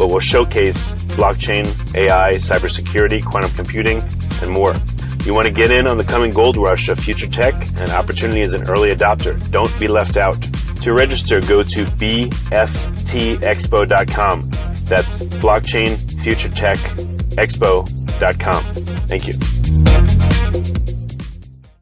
but will showcase blockchain, AI, cybersecurity, quantum computing, and more. You want to get in on the coming gold rush of future tech and opportunity as an early adopter. Don't be left out. To register, go to bftexpo.com. That's blockchain future tech. Thank you.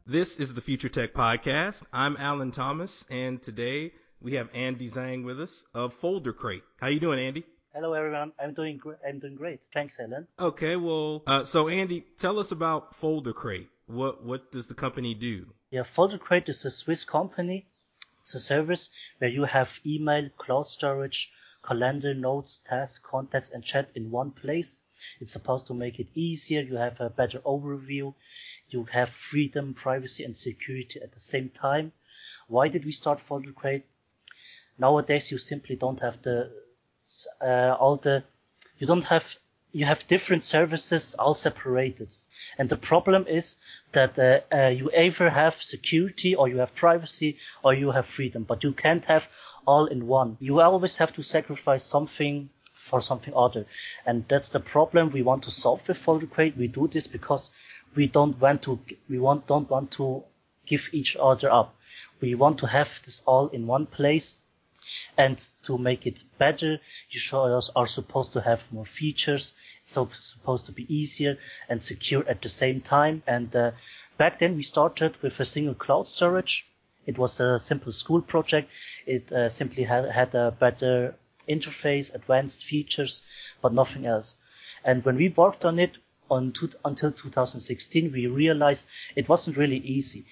This is the Future Tech Podcast. I'm Alan Thomas, and today we have Andy Zhang with us of Folder Crate. How you doing, Andy? Hello, everyone. I'm doing great. I'm doing great. Thanks, Helen. Okay, well, uh, so Andy, tell us about Folder Crate. What what does the company do? Yeah, Folder Crate is a Swiss company. It's a service where you have email, cloud storage, calendar, notes, tasks, contacts, and chat in one place. It's supposed to make it easier. You have a better overview. You have freedom, privacy, and security at the same time. Why did we start Folder Crate? Nowadays, you simply don't have the uh, all the you don't have you have different services all separated. And the problem is that uh, uh, you either have security or you have privacy or you have freedom but you can't have all in one. You always have to sacrifice something for something other. And that's the problem we want to solve with folder crate we do this because we don't want to we want don't want to give each other up. We want to have this all in one place and to make it better, you are supposed to have more features. It's supposed to be easier and secure at the same time. And uh, back then we started with a single cloud storage. It was a simple school project. It uh, simply had, had a better interface, advanced features, but nothing else. And when we worked on it on to, until 2016, we realized it wasn't really easy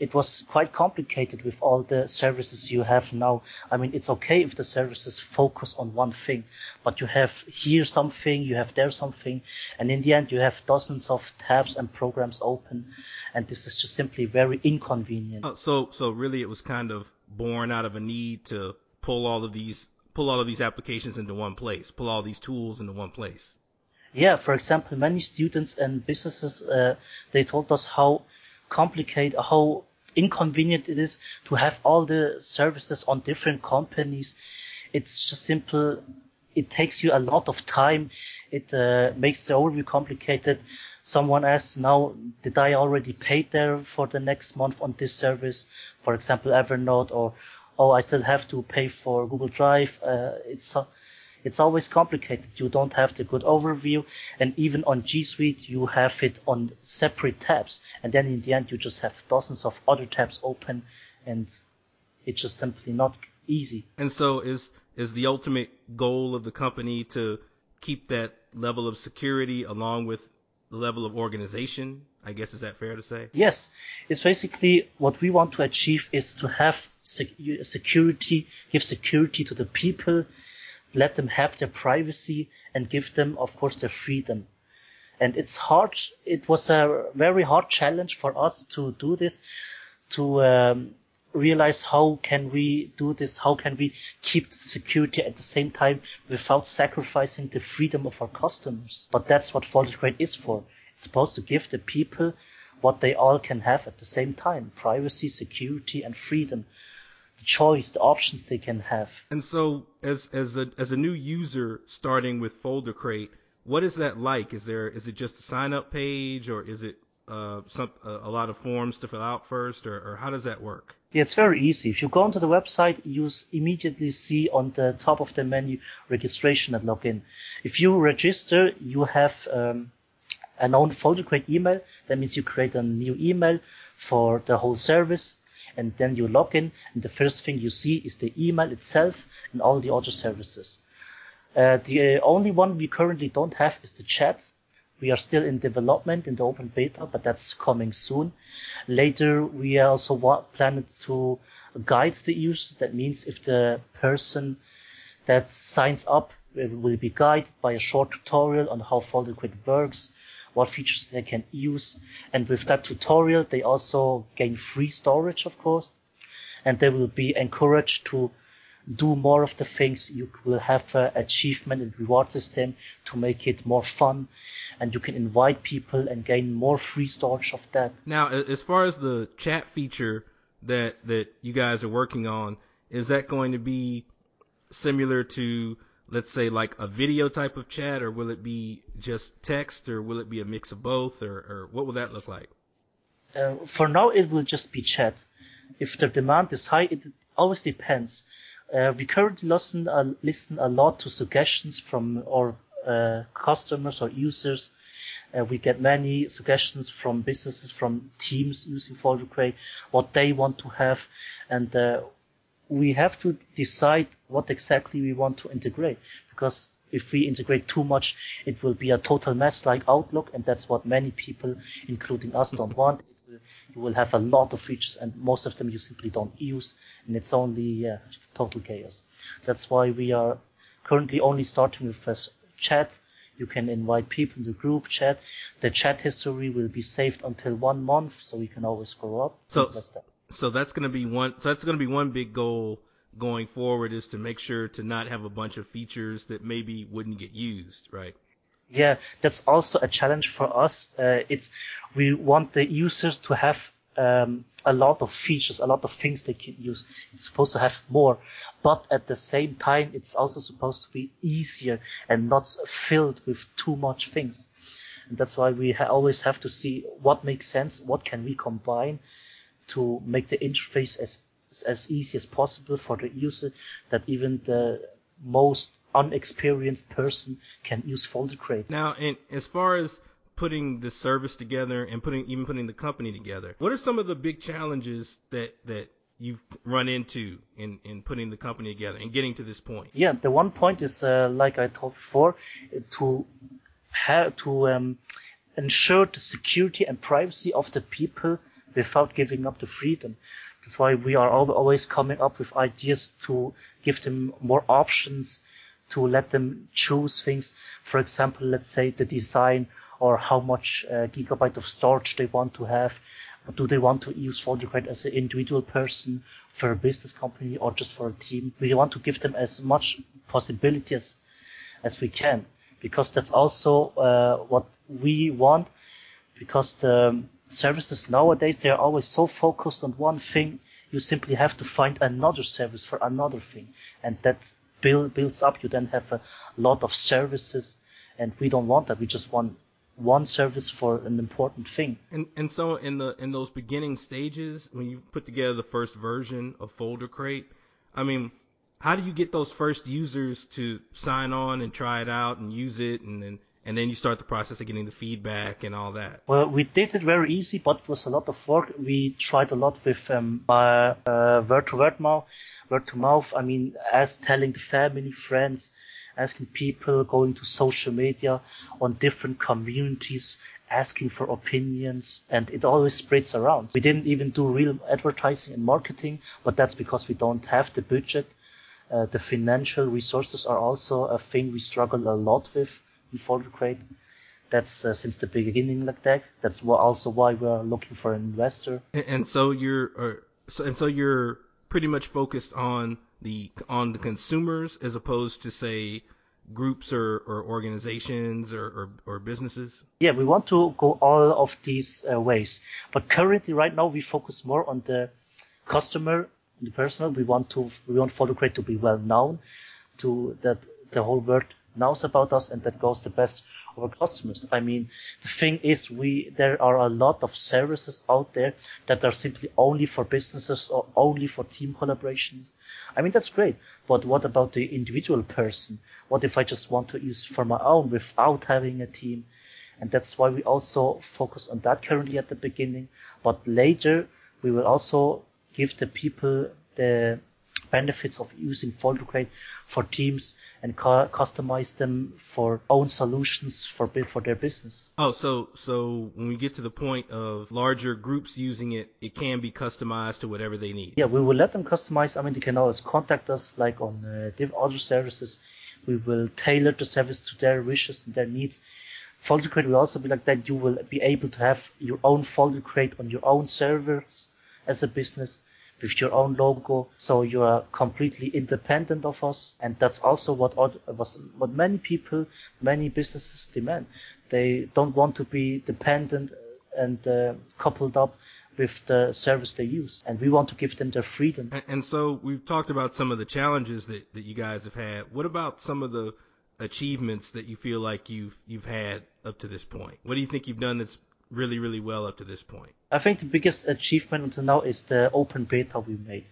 it was quite complicated with all the services you have now. I mean, it's okay if the services focus on one thing, but you have here something, you have there something, and in the end you have dozens of tabs and programs open, and this is just simply very inconvenient. Oh, so, so really it was kind of born out of a need to pull all of these, pull all of these applications into one place, pull all these tools into one place. Yeah, for example, many students and businesses, uh, they told us how complicated, how inconvenient it is to have all the services on different companies. It's just simple. It takes you a lot of time. It uh, makes the overview complicated. Someone asks now, did I already pay there for the next month on this service? For example, Evernote or, oh, I still have to pay for Google Drive. Uh, it's, it's always complicated. You don't have the good overview, and even on G Suite, you have it on separate tabs, and then in the end, you just have dozens of other tabs open, and it's just simply not easy. And so, is is the ultimate goal of the company to keep that level of security along with the level of organization. I guess is that fair to say? Yes, it's basically what we want to achieve is to have sec- security, give security to the people, let them have their privacy, and give them, of course, their freedom. And it's hard. It was a very hard challenge for us to do this, to um, realize how can we do this, how can we keep security at the same time without sacrificing the freedom of our customers. But that's what FolderCrate is for. It's supposed to give the people what they all can have at the same time. Privacy, security, and freedom. The choice, the options they can have. And so as, as a, as a new user starting with Folder FolderCrate, what is that like? Is there, is it just a sign up page or is it uh, some, a lot of forms to fill out first or, or how does that work? Yeah, it's very easy. If you go onto the website, you immediately see on the top of the menu registration and login. If you register, you have um, an own FolderCrate email. That means you create a new email for the whole service, and then you log in, and the first thing you see is the email itself and all the other services. Uh, the only one we currently don't have is the chat. We are still in development in the open beta, but that's coming soon. Later, we also want, plan to guide the users. That means if the person that signs up will be guided by a short tutorial on how FolderCrate works, what features they can use. And with that tutorial, they also gain free storage, of course. And they will be encouraged to do more of the things. You will have an achievement and reward system to make it more fun and you can invite people and gain more free storage of that. Now, as far as the chat feature that that you guys are working on, is that going to be similar to let's say like a video type of chat or will it be just text or will it be a mix of both or, or what will that look like? Uh, for now, it will just be chat. If the demand is high, it always depends. Uh, we currently listen, uh, listen a lot to suggestions from our uh, customers or users. Uh, we get many suggestions from businesses, from teams using FolderCrate, what they want to have, and uh, we have to decide what exactly we want to integrate. Because if we integrate too much, it will be a total mess like Outlook, and that's what many people, including us, don't want. you will have a lot of features, and most of them you simply don't use, and it's only yeah, total chaos. That's why we are currently only starting with chat. You can invite people in the group chat. The chat history will be saved until one month, so we can always scroll up. So, so that's going to be one. So that's going to be one big goal going forward is to make sure to not have a bunch of features that maybe wouldn't get used, right? Yeah, that's also a challenge for us. Uh, it's we want the users to have um, a lot of features, a lot of things they can use. It's supposed to have more, but at the same time, it's also supposed to be easier and not filled with too much things. And that's why we ha- always have to see what makes sense, what can we combine to make the interface as as easy as possible for the user that even the most unexperienced person can use FolderCrate. Now, and as far as putting the service together and putting even putting the company together, what are some of the big challenges that that you've run into in, in putting the company together and getting to this point? Yeah, the one point is, uh, like I told before, to have to um, ensure the security and privacy of the people without giving up the freedom. That's why we are always coming up with ideas to give them more options, to let them choose things. For example, let's say the design or how much uh, gigabyte of storage they want to have do they want to use FolderCrate as an individual person for a business company or just for a team? We want to give them as much possibility as, as we can because that's also uh, what we want because the services nowadays they are always so focused on one thing you simply have to find another service for another thing and that build, builds up you then have a lot of services and we don't want that we just want one service for an important thing. And and so in the in those beginning stages, when you put together the first version of FolderCrate, I mean, how do you get those first users to sign on and try it out and use it, and then and then you start the process of getting the feedback and all that? Well, we did it very easy, but it was a lot of work. We tried a lot with um, uh, word to word mouth, word to mouth. I mean, as telling the family, friends asking people, going to social media on different communities, asking for opinions, and it always spreads around. We didn't even do real advertising and marketing, but that's because we don't have the budget. Uh, the financial resources are also a thing we struggle a lot with in FolderCrate. That's uh, since the beginning like that. That's also why we're looking for an investor. And, and so you're, uh, so, and so you're pretty much focused on the on the consumers as opposed to say groups or, or organizations or, or, or, businesses? Yeah, we want to go all of these uh, ways. But currently, right now, we focus more on the customer, the personal. We want to we want FolderCrate to be well known, to that the whole world knows about us and that goes the best of our customers. I mean, the thing is, we there are a lot of services out there that are simply only for businesses or only for team collaborations. I mean, that's great, but what about the individual person? What if I just want to use for my own without having a team? And that's why we also focus on that currently at the beginning. But later, we will also give the people the benefits of using FolderCrate for teams and cu- customize them for own solutions for for their business. Oh, so so when we get to the point of larger groups using it, it can be customized to whatever they need. Yeah, we will let them customize. I mean, they can always contact us like on uh, other services. We will tailor the service to their wishes and their needs. FolderCrate will also be like that. You will be able to have your own FolderCrate on your own servers as a business with your own logo. So you are completely independent of us. And that's also what, what many people, many businesses demand. They don't want to be dependent and uh, coupled up with the service they use. And we want to give them their freedom. And, so we've talked about some of the challenges that, that you guys have had. What about some of the achievements that you feel like you've you've had up to this point? What do you think you've done that's really, really well up to this point? I think the biggest achievement until now is the open beta we made.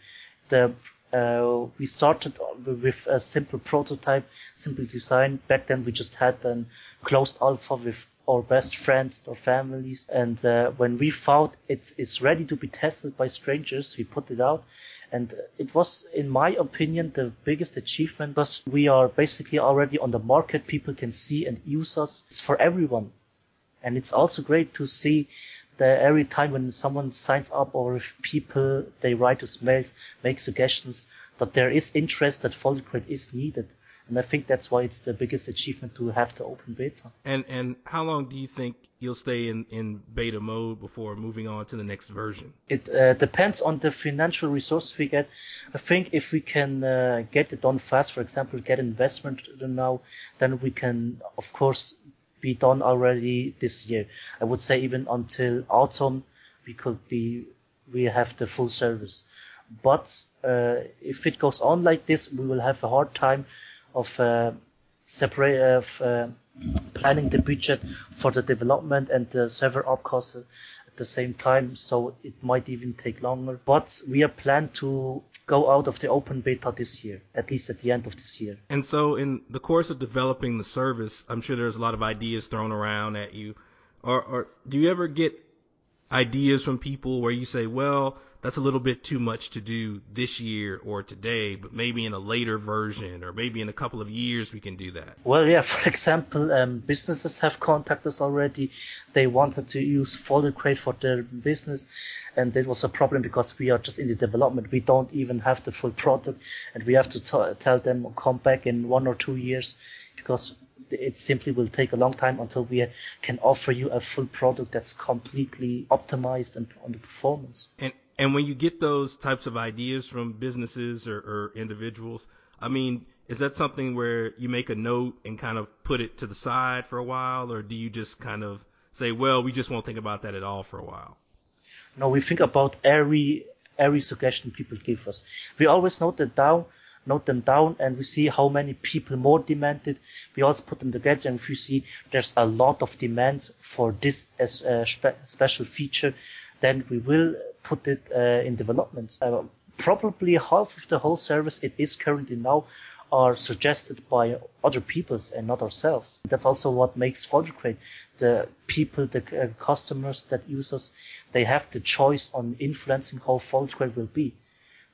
The uh, we started with a simple prototype, simple design. Back then, we just had a closed alpha with our best friends or families. And uh, when we found it is ready to be tested by strangers, we put it out. And it was, in my opinion, the biggest achievement because we are basically already on the market. People can see and use us. It's for everyone. And it's also great to see that every time when someone signs up or if people, they write us mails, make suggestions, that there is interest that FolderCrate is needed. And I think that's why it's the biggest achievement to have the open beta. And and how long do you think you'll stay in, in beta mode before moving on to the next version? It uh, depends on the financial resources we get. I think if we can uh, get it done fast, for example, get investment now, then we can, of course, be done already this year. I would say even until autumn, we could be we have the full service. But uh, if it goes on like this, we will have a hard time of uh, separate of uh, planning the budget for the development and the server up costs the same time. So it might even take longer. But we are planned to go out of the open beta this year, at least at the end of this year. And so, in the course of developing the service, I'm sure there's a lot of ideas thrown around at you. Or, or do you ever get ideas from people where you say, well, that's a little bit too much to do this year or today, but maybe in a later version or maybe in a couple of years we can do that? Well, yeah, for example, um, businesses have contacted us already. They wanted to use FolderCrate for their business and it was a problem because we are just in the development. We don't even have the full product, and we have to t- tell them come back in one or two years because it simply will take a long time until we can offer you a full product that's completely optimized and on the performance. And and when you get those types of ideas from businesses or, or individuals, I mean, is that something where you make a note and kind of put it to the side for a while, or do you just kind of say, well, we just won't think about that at all for a while? No, we think about every every suggestion people give us. We always note them down, note them down, and we see how many people more demand it. We also put them together, and if you see there's a lot of demand for this as a spe- special feature, then we will put it uh, in development. Uh, probably half of the whole service it is currently now are suggested by other peoples and not ourselves. That's also what makes FolderCrate the people, the uh, customers that use us, they have the choice on influencing how FolderCrate will be.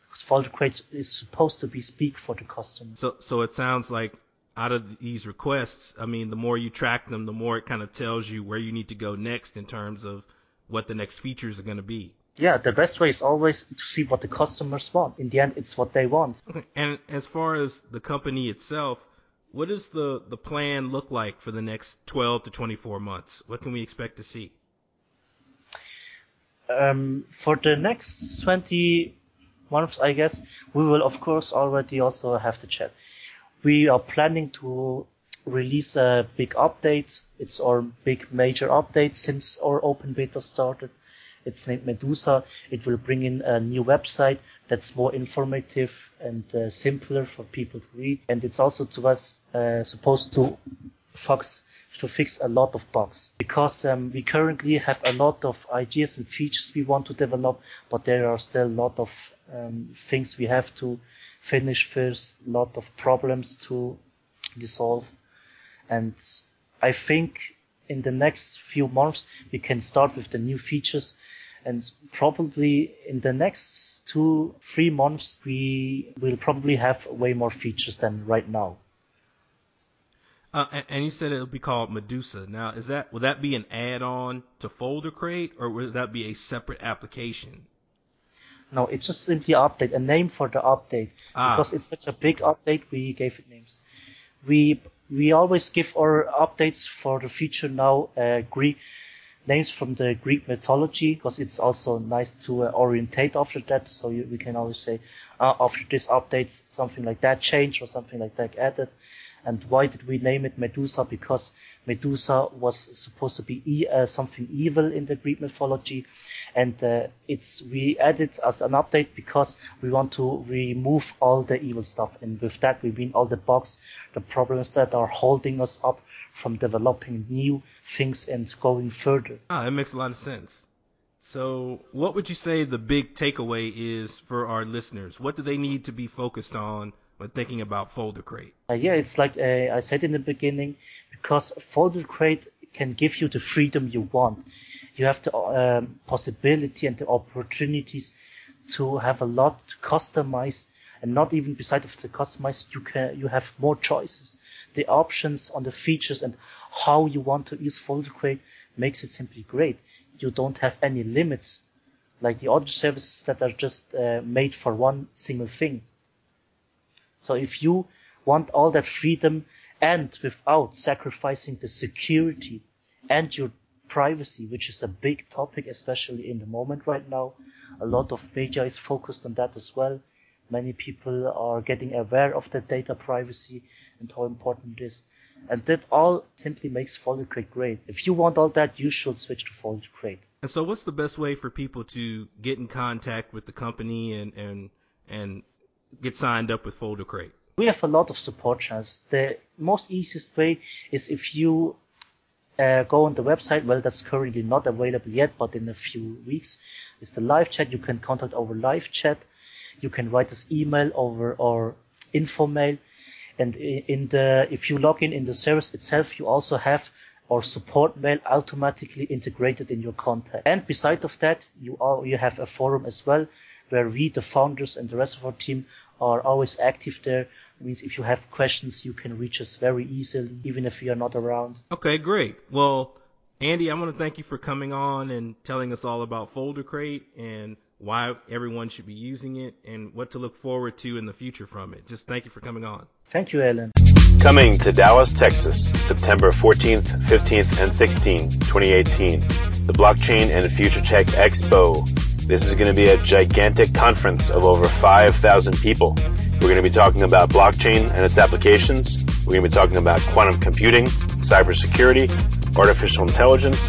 Because FolderCrate is supposed to be speak for the customer. So, so it sounds like out of these requests, I mean, the more you track them, the more it kind of tells you where you need to go next in terms of what the next features are going to be. Yeah, the best way is always to see what the customers want. In the end, it's what they want. Okay. And as far as the company itself, what does the, the plan look like for the next 12 to 24 months? What can we expect to see? Um, for the next 20 months, I guess, we will of course already also have the chat. We are planning to release a big update. It's our big major update since our open beta started. It's named Medusa. It will bring in a new website that's more informative and uh, simpler for people to read. And it's also to us uh, supposed to fix to fix a lot of bugs because um, we currently have a lot of ideas and features we want to develop, but there are still a lot of um, things we have to finish first, a lot of problems to resolve. And I think in the next few months we can start with the new features and probably in the next two, three months we will probably have way more features than right now. Uh, and, and, you said it'll be called Medusa. Now, is that will that be an add-on to Folder Crate, or will that be a separate application? No, it's just simply update, a name for the update. Ah. Because it's such a big update, we gave it names. We we always give our updates for the feature now uh, Greek names from the Greek mythology because it's also nice to uh, orientate after that. So you, we can always say uh, after this update something like that changed or something like that added. And why did we name it Medusa? Because Medusa was supposed to be e- uh, something evil in the Greek mythology, and uh, it's we added as an update because we want to remove all the evil stuff, and with that we mean all the bugs, the problems that are holding us up from developing new things and going further. Ah, that makes a lot of sense. So, what would you say the big takeaway is for our listeners? What do they need to be focused on when thinking about Folder Crate? Uh, yeah, it's like uh, I said in the beginning, because Folder Crate can give you the freedom you want. You have the um, possibility and the opportunities to have a lot to customize, and not even beside of the customize, you can you have more choices. The options on the features and how you want to use Folder Crate makes it simply great. You don't have any limits like the other services that are just uh, made for one single thing. So if you want all that freedom and without sacrificing the security and your privacy, which is a big topic, especially in the moment right now, a lot of media is focused on that as well. Many people are getting aware of the data privacy and how important it is. And that all simply makes Folder Crate great. If you want all that, you should switch to Folder Crate. And so what's the best way for people to get in contact with the company and, and, and get signed up with Folder Crate? We have a lot of support channels. The most easiest way is if you uh, go on the website. Well, that's currently not available yet, but in a few weeks, it's the live chat. You can contact over live chat. You can write us email over our info mail. And in the, if you log in in the service itself, you also have our support mail automatically integrated in your contact. And beside of that, you are, you have a forum as well, where we, the founders and the rest of our team, are always active there. Means if you have questions, you can reach us very easily, even if we are not around. Okay, great. Well, Andy, I want to thank you for coming on and telling us all about Folder Crate and why everyone should be using it and what to look forward to in the future from it. Just thank you for coming on. Thank you, Alan. Coming to Dallas, Texas, September 14th, 15th, and 16th, 2018. The Blockchain and Future Tech Expo this is going to be a gigantic conference of over 5,000 people. We're going to be talking about blockchain and its applications. We're going to be talking about quantum computing, cybersecurity, artificial intelligence,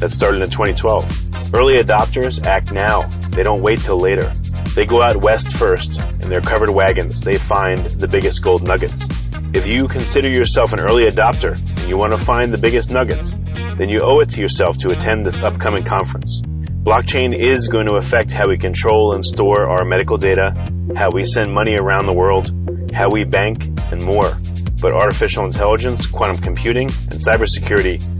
that started in 2012. Early adopters act now. They don't wait till later. They go out west first. In their covered wagons, they find the biggest gold nuggets. If you consider yourself an early adopter and you want to find the biggest nuggets, then you owe it to yourself to attend this upcoming conference. Blockchain is going to affect how we control and store our medical data, how we send money around the world, how we bank, and more. But artificial intelligence, quantum computing, and cybersecurity